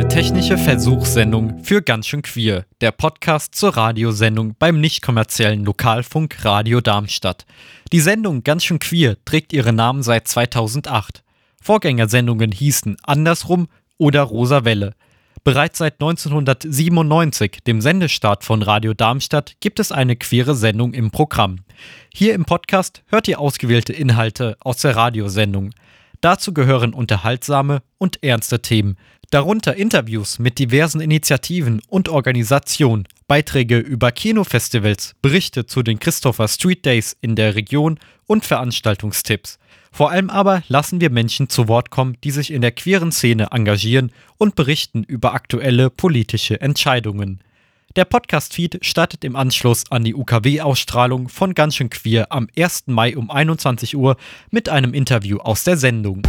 technische Versuchssendung für Ganz schön Queer, der Podcast zur Radiosendung beim nicht kommerziellen Lokalfunk Radio Darmstadt. Die Sendung Ganz schön Queer trägt ihren Namen seit 2008. Vorgängersendungen hießen Andersrum oder Rosa Welle. Bereits seit 1997, dem Sendestart von Radio Darmstadt, gibt es eine queere Sendung im Programm. Hier im Podcast hört ihr ausgewählte Inhalte aus der Radiosendung. Dazu gehören unterhaltsame und ernste Themen, darunter Interviews mit diversen Initiativen und Organisationen, Beiträge über Kinofestivals, Berichte zu den Christopher Street Days in der Region und Veranstaltungstipps. Vor allem aber lassen wir Menschen zu Wort kommen, die sich in der queeren Szene engagieren und berichten über aktuelle politische Entscheidungen. Der Podcast-Feed startet im Anschluss an die UKW-Ausstrahlung von Ganz schön Queer am 1. Mai um 21 Uhr mit einem Interview aus der Sendung.